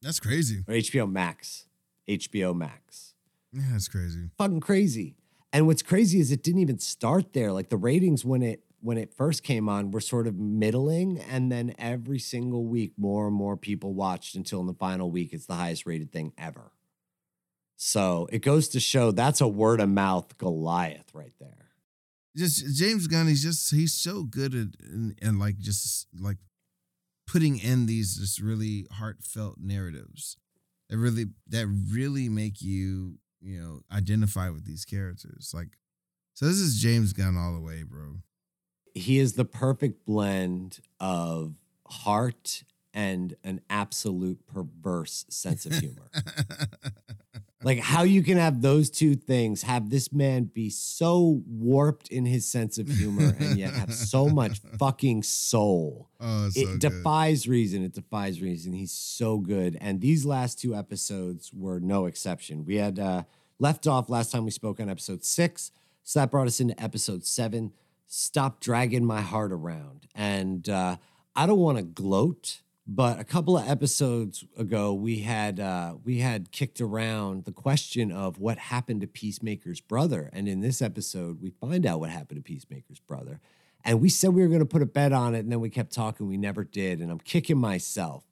That's crazy. or HBO Max. HBO Max. Yeah, that's crazy. Fucking crazy. And what's crazy is it didn't even start there. Like the ratings when it when it first came on were sort of middling and then every single week more and more people watched until in the final week it's the highest rated thing ever. So, it goes to show that's a word of mouth Goliath right there. Just James Gunn, he's just he's so good at and, and like just like putting in these just really heartfelt narratives that really that really make you you know identify with these characters. Like, so this is James Gunn all the way, bro. he is the perfect blend of heart and an absolute perverse sense of humor. like how you can have those two things, have this man be so warped in his sense of humor and yet have so much fucking soul. Oh, it so defies reason. It defies reason. He's so good. And these last two episodes were no exception. We had uh, left off last time we spoke on episode six. So that brought us into episode seven. Stop dragging my heart around. And uh, I don't want to gloat, but a couple of episodes ago we had uh, we had kicked around the question of what happened to Peacemaker's brother. And in this episode, we find out what happened to Peacemaker's brother. And we said we were going to put a bet on it, and then we kept talking. We never did, and I'm kicking myself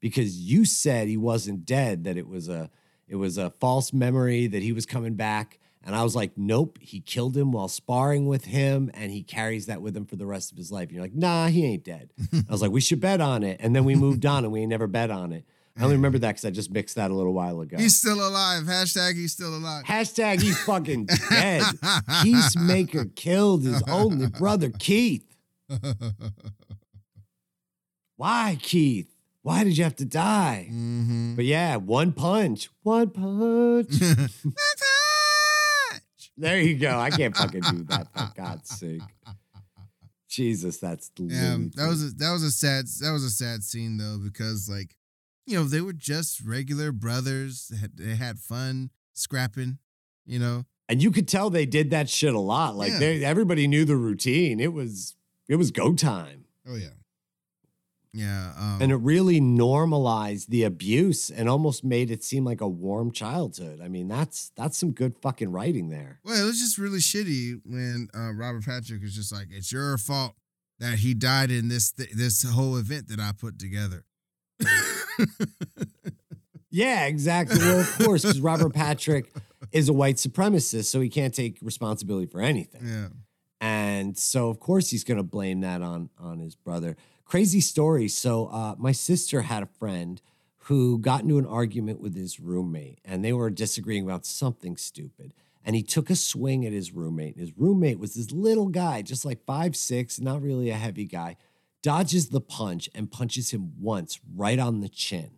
because you said he wasn't dead; that it was a it was a false memory that he was coming back. And I was like, nope, he killed him while sparring with him, and he carries that with him for the rest of his life. And you're like, nah, he ain't dead. I was like, we should bet on it, and then we moved on, and we ain't never bet on it. I only remember that because I just mixed that a little while ago. He's still alive. Hashtag he's still alive. Hashtag he's fucking dead. Peacemaker killed his only brother, Keith. Why, Keith? Why did you have to die? mm-hmm. But yeah, one punch. One punch. There you go. I can't fucking do that for God's sake. Jesus, that's Yeah, that was a, that was a sad that was a sad scene though because like you know they were just regular brothers. They had, they had fun scrapping, you know. and you could tell they did that shit a lot. Like Yeah. they, everybody knew the routine. It was it was go time. Oh yeah, yeah. Um, and it really normalized the abuse and almost made it seem like a warm childhood. I mean, that's that's some good fucking writing there. well, it was just really shitty when uh, Robert Patrick was just like, "It's your fault that he died in this th- this whole event that I put together." Yeah, exactly. Well, of course, because Robert Patrick is a white supremacist, so he can't take responsibility for anything. yeah. And so, of course, he's going to blame that on on his brother. Crazy story. So, uh, my sister had a friend who got into an argument with his roommate and they were disagreeing about something stupid. And he took a swing at his roommate. His roommate was this little guy, just like five six, not really a heavy guy, dodges the punch and punches him once right on the chin.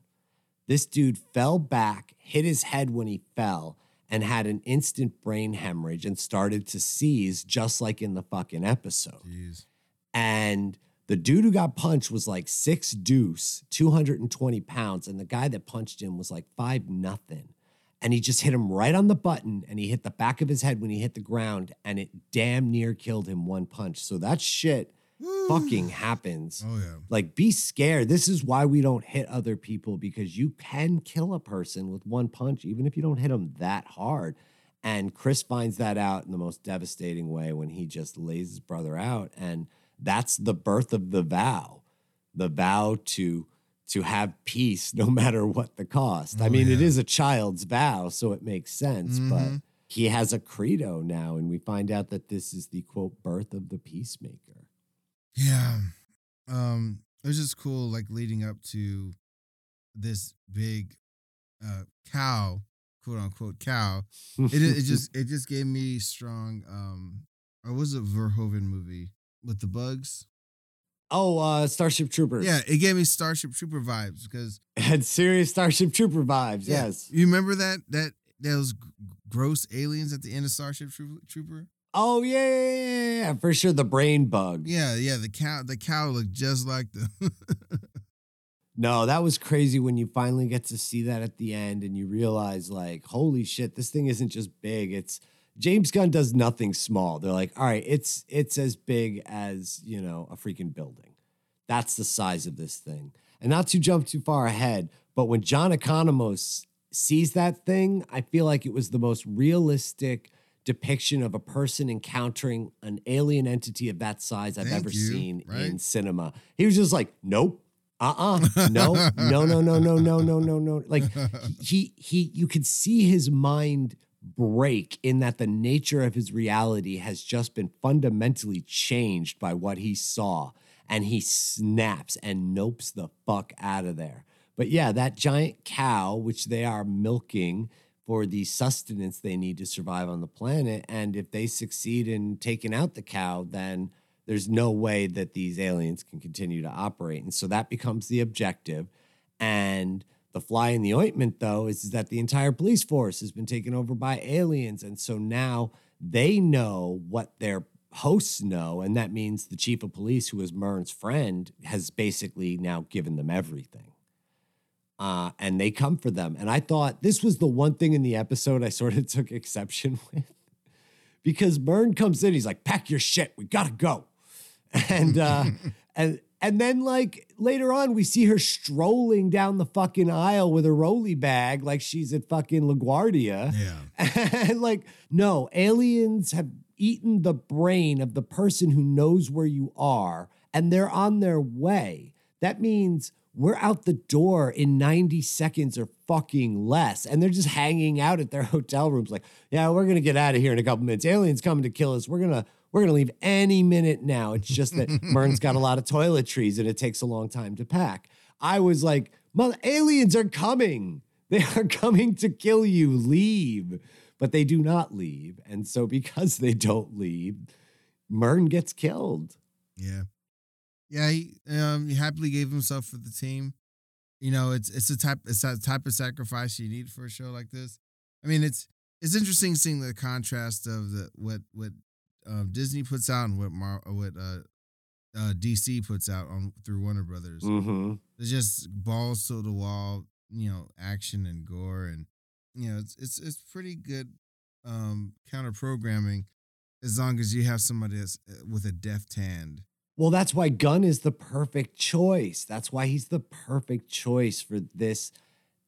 This dude fell back, hit his head when he fell, and had an instant brain hemorrhage and started to seize just like in the fucking episode. Jeez. And the dude who got punched was like six deuce, 220 pounds. And the guy that punched him was like five nothing. And he just hit him right on the button and he hit the back of his head when he hit the ground and it damn near killed him one punch. So that shit fucking happens. Oh yeah. Like, be scared. This is why we don't hit other people because you can kill a person with one punch, even if you don't hit them that hard. And Chris finds that out in the most devastating way when he just lays his brother out. And that's the birth of the vow the vow to to have peace no matter what the cost. I Oh, mean, it yeah. is a child's vow, so it makes sense, but Mhm. he has a credo now, and we find out that this is the quote birth of the peacemaker. Yeah. Um, it was just cool, like leading up to this big uh cow, quote unquote cow. It it just it just gave me strong um or was it Verhoeven movie with the bugs? oh, uh, Starship Troopers. Yeah, it gave me Starship Trooper vibes because had serious Starship Trooper vibes. yeah, Yes. You remember that that those gross aliens at the end of Starship Trooper? Oh yeah, yeah, yeah, for sure. The brain bug. Yeah, yeah, the cow the cow looked just like the No, that was crazy when you finally get to see that at the end and you realize, like, holy shit, this thing isn't just big. It's James Gunn does nothing small. They're like, all right, it's it's as big as you know a freaking building. That's the size of this thing. And not to jump too far ahead, but when John Economos sees that thing, I feel like it was the most realistic depiction of a person encountering an alien entity of that size I've Thank ever you, seen right? in cinema. He was just like, nope. Uh-uh. No, no, no, no, no, no, no, no, no. Like he he you could see his mind break in that the nature of his reality has just been fundamentally changed by what he saw and he snaps and nopes the fuck out of there. But yeah, that giant cow which they are milking for the sustenance they need to survive on the planet and if they succeed in taking out the cow then there's no way that these aliens can continue to operate. And so that becomes the objective. And the fly in the ointment, though, is that the entire police force has been taken over by aliens. And so now they know what their hosts know. And that means the chief of police, who is Murn's friend, has basically now given them everything. Uh, and they come for them. And I thought this was the one thing in the episode I sort of took exception with because Mern comes in, he's like, pack your shit, we gotta go. And uh and and then like later on, we see her strolling down the fucking aisle with a rolly bag like she's at fucking LaGuardia. yeah. And like, no, aliens have eaten the brain of the person who knows where you are, and they're on their way. That means we're out the door in 90 seconds or fucking less. And they're just hanging out at their hotel rooms, like, yeah, we're gonna get out of here in a couple minutes. Aliens coming to kill us. We're gonna we're gonna leave any minute now. It's just that Murn's got a lot of toiletries and it takes a long time to pack. I was like, mother aliens are coming. They are coming to kill you. Leave. But they do not leave. And so because they don't leave, Mern gets killed. Yeah. Yeah, he um he happily gave himself for the team. You know, it's it's a type it's that type of sacrifice you need for a show like this. I mean, it's it's interesting seeing the contrast of the what what um, Disney puts out and what Mar what uh, uh, DC puts out on through Warner Brothers. Mm-hmm. It's just balls to the wall, you know, action and gore, and you know, it's it's it's pretty good um counter programming as long as you have somebody that's uh, with a deft hand. Well, that's why Gunn is the perfect choice. That's why he's the perfect choice for this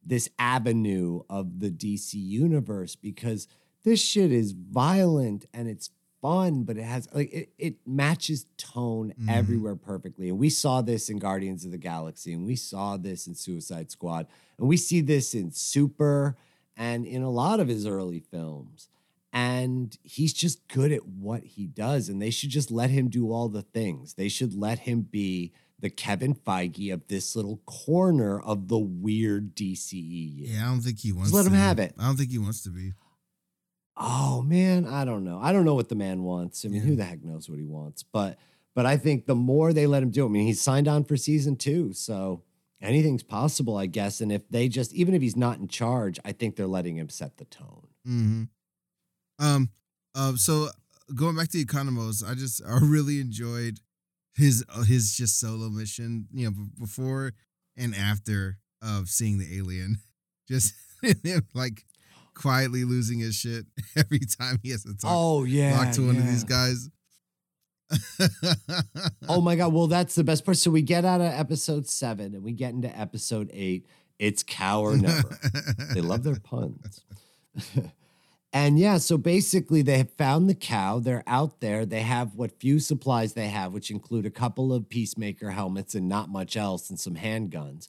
this avenue of the DC universe because this shit is violent and it's fun, but it has like it, it matches tone Mhm. everywhere perfectly. And we saw this in Guardians of the Galaxy, and we saw this in Suicide Squad, and we see this in Super and in a lot of his early films. And he's just good at what he does, and they should just let him do all the things. They should let him be the Kevin Feige of this little corner of the weird DCE. Yeah, I don't think he wants. Just let to him have it. I don't think he wants to be. Oh man, I don't know. I don't know what the man wants. I mean, Yeah. who the heck knows what he wants? But but I think the more they let him do it, I mean, he's signed on for season two, so anything's possible, I guess. And if they just even if he's not in charge, I think they're letting him set the tone. Mm-hmm. Um. Uh. So going back to Economos, I just I really enjoyed his uh, his just solo mission. You know, b- before and after of seeing the alien, just like quietly losing his shit every time he has to talk Oh yeah, talk to one of these guys. Oh my god! Well, that's the best part. So we get out of episode seven and we get into episode eight. It's cow or never. they love their puns. and yeah, so basically they have found the cow. They're out there. They have what few supplies they have, which include a couple of peacemaker helmets and not much else, and some handguns.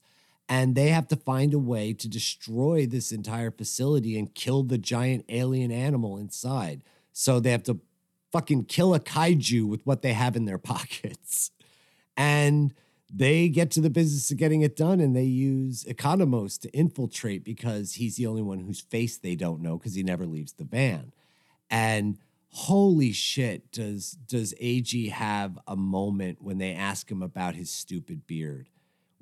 And they have to find a way to destroy this entire facility and kill the giant alien animal inside. So they have to fucking kill a kaiju with what they have in their pockets. And they get to the business of getting it done and they use Economos to infiltrate because he's the only one whose face they don't know because he never leaves the van. And holy shit, does does AG have a moment when they ask him about his stupid beard,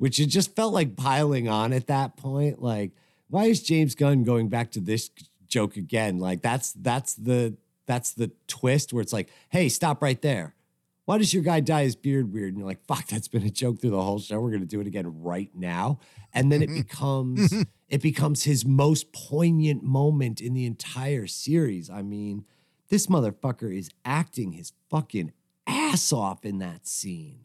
which it just felt like piling on at that point. Like, why is James Gunn going back to this joke again? Like, that's that's the that's the twist where it's like, hey, stop right there why does your guy dye his beard weird? And you're like, fuck, that's been a joke through the whole show. We're gonna do it again right now. And then it mm-hmm. becomes it becomes his most poignant moment in the entire series. I mean, this motherfucker is acting his fucking ass off in that scene.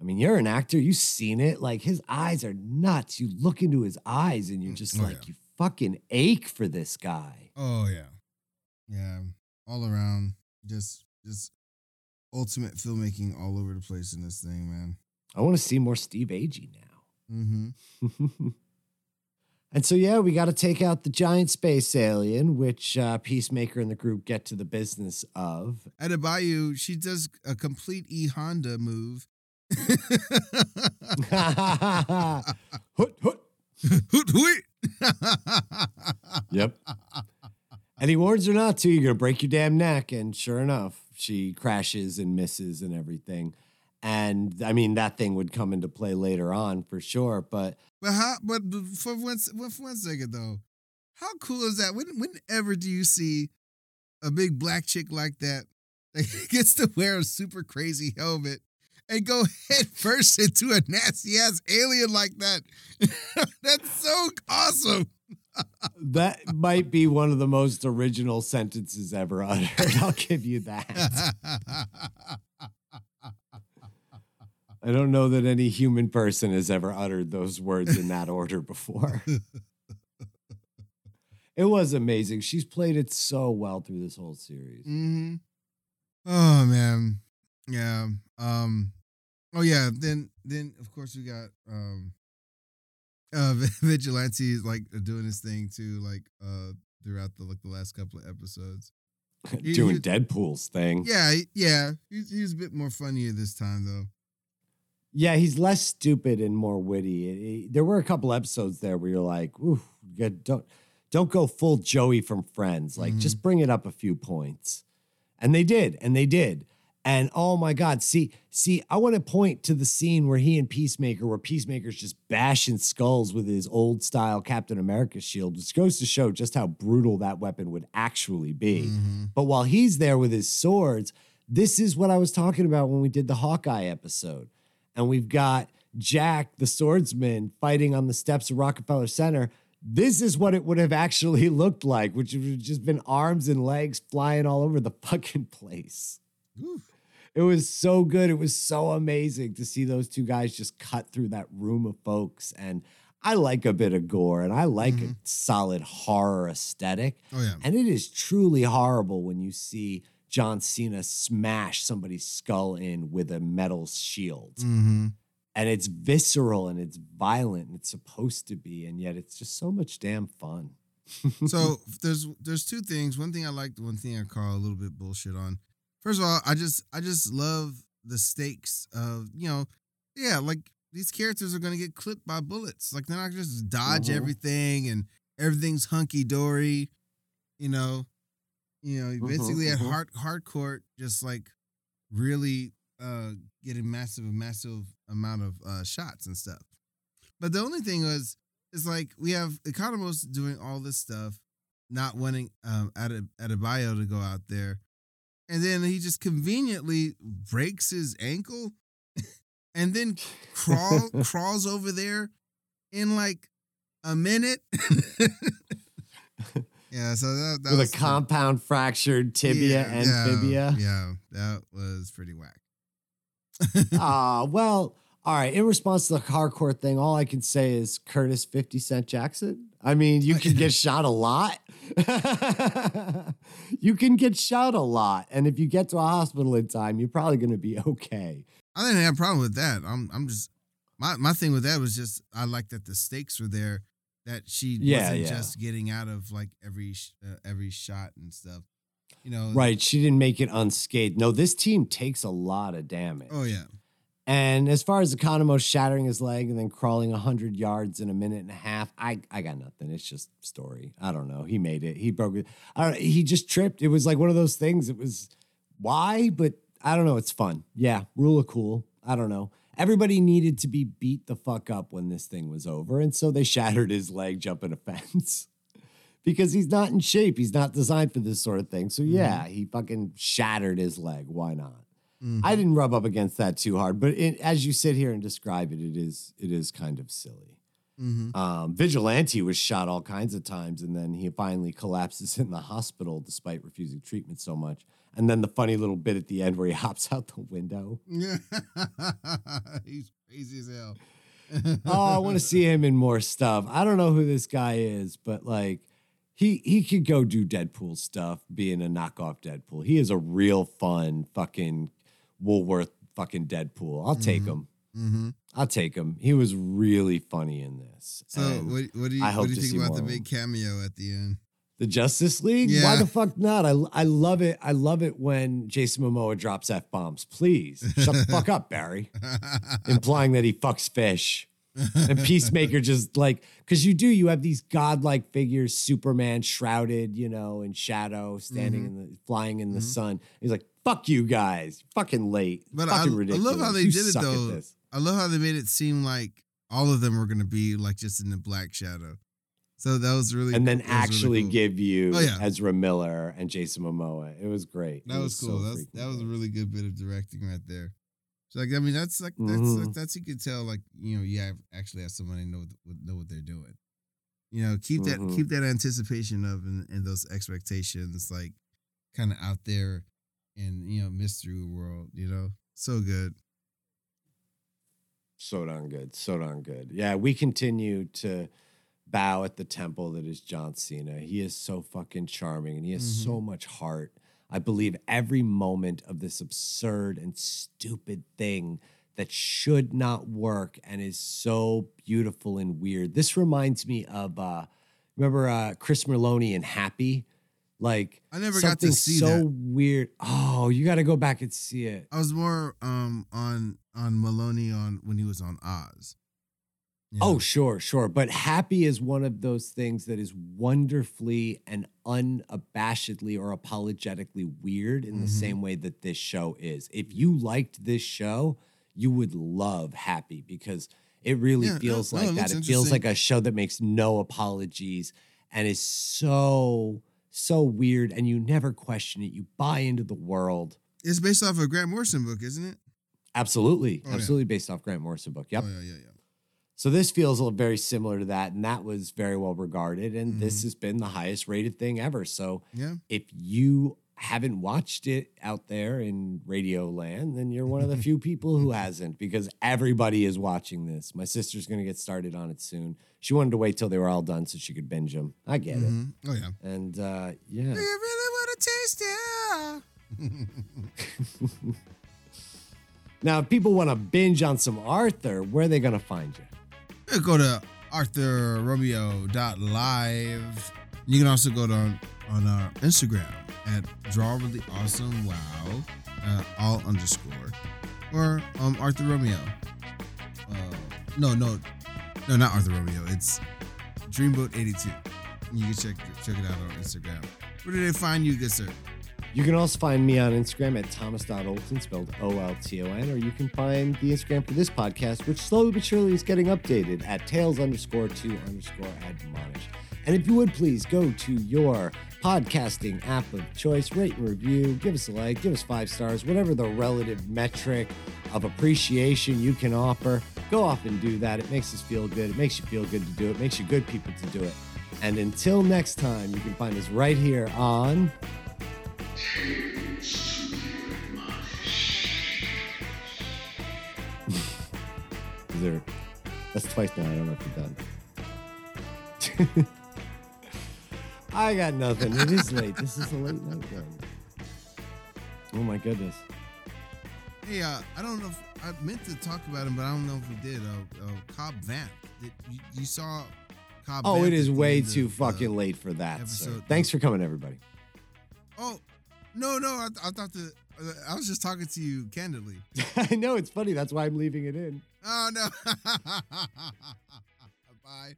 I mean, you're an actor, you've seen it. Like his eyes are nuts. You look into his eyes and you're just Oh, like, yeah. you fucking ache for this guy. Oh yeah, yeah. All around, just just ultimate filmmaking all over the place in this thing, man. I want to see more Steve Agee now. Mm-hmm. and so, yeah, we got to take out the giant space alien, which uh, Peacemaker and the group get to the business of. Adebayo, she does a complete E Honda move. Hut, hut. Hoot, hoot. Yep. And he warns her not to. You're going to break your damn neck. And sure enough, she crashes and misses and everything. And I mean, that thing would come into play later on for sure. But But how? But for one, for one second though, how cool is that? When, whenever do you see a big black chick like that that gets to wear a super crazy helmet and go head first into a nasty ass alien like that? That's so awesome. that might be one of the most original sentences ever uttered. I'll give you that. I don't know that any human person has ever uttered those words in that order before. it was amazing. She's played it so well through this whole series. hmm Oh man, yeah. Um. Oh yeah. Then then of course we got um. Uh, vigilantes like doing his thing too, like uh throughout the like the last couple of episodes. You- Doing you- Deadpool's thing. Yeah, yeah. He's he's a bit more funnier this time though. Yeah, he's less stupid and more witty. It- it- there were a couple episodes there where you're like, "Ooh, got- don't don't go full Joey from Friends. Like, Mhm. just bring it up a few points." And they did, and they did. And oh my God, see, see, I want to point to the scene where he and Peacemaker, where Peacemaker's just bashing skulls with his old style Captain America shield, which goes to show just how brutal that weapon would actually be. Mhm. But while he's there with his swords, this is what I was talking about when we did the Hawkeye episode. And we've got Jack, the swordsman, fighting on the steps of Rockefeller Center. This is what it would have actually looked like, which would have just been arms and legs flying all over the fucking place. Oof. It was so good. It was so amazing to see those two guys just cut through that room of folks. And I like a bit of gore and I like a solid horror aesthetic. Oh yeah. And it is truly horrible when you see John Cena smash somebody's skull in with a metal shield. Mm-hmm. And it's visceral and it's violent and it's supposed to be. And yet it's just so much damn fun. so there's there's two things. One thing I liked, one thing I call a little bit bullshit on. First of all, I just I just love the stakes of you know yeah, like these characters are gonna get clipped by bullets. Like they're not just dodge Mhm. everything and everything's hunky dory. You know, you know, Mhm, basically at mhm. hard Harcourt, just like really uh getting massive, a massive amount of uh shots and stuff. But the only thing was, it's like we have Economos doing all this stuff, not wanting um at a Adebayo to go out there, and then he just conveniently breaks his ankle, and then crawl crawls over there in like a minute. yeah, so that, that With was a compound fractured tibia yeah, and yeah, fibia. Yeah, that was pretty whack. Ah, well, all right. In response to the Harcourt thing, all I can say is Curtis 50 Cent Jackson. I mean, you can get shot a lot. you can get shot a lot. And if you get to a hospital in time, you're probably going to be okay. I didn't have a problem with that. I'm I'm just my my thing with that was just I like that the stakes were there. That she Yeah, wasn't yeah. just getting out of like every uh, every shot and stuff. You know, Right. She didn't make it unscathed. No, this team takes a lot of damage. Oh yeah, And as far as Economos shattering his leg and then crawling 100 yards in a minute and a half, I, I got nothing. It's just story. I don't know. He made it. He broke it. I don't, he just tripped. It was like one of those things. It was why, but I don't know. It's fun. Yeah. Rule of cool. I don't know. Everybody needed to be beat the fuck up when this thing was over. And so they shattered his leg jumping a fence because he's not in shape. He's not designed for this sort of thing. So mm-hmm. yeah, he fucking shattered his leg. Why not? Mhm. I didn't rub up against that too hard, but it, as you sit here and describe it, it is it is kind of silly. Mhm. Um, Vigilante was shot all kinds of times, and then he finally collapses in the hospital despite refusing treatment so much. And then the funny little bit at the end where he hops out the window. He's crazy as hell. Oh, I want to see him in more stuff. I don't know who this guy is, but like he he could go do Deadpool stuff, being a knockoff Deadpool. He is a real fun fucking Woolworth fucking Deadpool. I'll take Mhm. him. hmm I'll take him. He was really funny in this. So And what what do you what do you think about the big cameo at the end? the Justice League? Why the fuck not? I I love it. I love it when Jason Momoa drops f bombs. Please shut the fuck up, Barry. Implying that he fucks fish. and Peacemaker just like because you do you have these godlike figures, Superman shrouded, you know, in shadow, standing Mhm. in the flying in the Mhm. sun. He's like, "Fuck you guys, fucking late, But I- fucking I love how they You did it, though. this." I love how they made it seem like all of them were gonna be like just in the black shadow. So that was really And then that was really actually cool. give you Oh, yeah. Ezra Miller and Jason Momoa. It was great. that It was, so cool. That's, freaking that was a really good bit of directing right there. So like I mean that's like that's Mhm. like, that's you could tell like you know you have actually have somebody know what, know what they're doing. You know keep that Mhm. keep that anticipation of and, and those expectations like kind of out there in you know mystery world. You know so good. so darn good, so darn good. Yeah, we continue to bow at the temple that is John Cena. He is so fucking charming and he has Mhm. so much heart. I believe every moment of this absurd and stupid thing that should not work and is so beautiful and weird. This reminds me of uh remember uh Chris Meloni and Happy? Like I never got to something see so that. weird. Oh, you got to go back and see it. I was more um on on Meloni on when he was on Oz. You Oh, sure, sure. But happy is one of those things that is wonderfully and unabashedly or apologetically weird in the Mhm. same way that this show is. If you liked this show, you would love Happy because it really Yeah, feels no, like it that. It feels like a show that makes no apologies and is so, so weird. And you never question it. You buy into the world. it's based off a Grant Morrison book, isn't it? Absolutely. Oh, yeah. absolutely based off Grant Morrison book. Yep. Oh yeah, yeah, yeah. So this feels a little very similar to that, and that was very well regarded. And this Mm-hmm. has been the highest rated thing ever. So Yeah. if you haven't watched it out there in radio land, then you're one of the few people who hasn't because everybody is watching this. My sister's going to get started on it soon. She wanted to wait till they were all done so she could binge them. I get it. Mhm. Oh yeah. And uh, Do yeah. you really want to taste it? Now, if people want to binge on some Arthur, where are they going to find you? Uh, Go to arthurromeo.live. You can also go to on, on our Instagram at draw really awesome wow uh, all underscore or um Arthur Romeo. Uh, no, no, no, not Arthur Romeo. It's Dreamboat 82. You can check check it out on Instagram. Where do they find you, good sir? You can also find me on Instagram at thomas.olton, spelled O L T O N, or you can find the Instagram for this podcast, which slowly but surely is getting updated at tails underscore two underscore admonish. And if you would please go to your podcasting app of choice, rate and review, give us a like, give us five stars, whatever the relative metric of appreciation you can offer. Go off and do that. It makes us feel good. It makes you feel good to do it. it makes you good people to do it. And until next time, you can find us right here on. Is there? That's twice now. I don't know if you're done. I got nothing. It is late. This is a late night one. Oh my goodness. Hey, uh, I don't know if I meant to talk about him, but I don't know if we did. Uh, uh Cobb Vanth. Did, you, you saw Cobb? Oh, Vanth it is way of too the fucking late for that. Thanks for coming, everybody. Oh, no, no. I, I thought the. I was just talking to you candidly. I know it's funny. That's why I'm leaving it in. Oh no. Bye.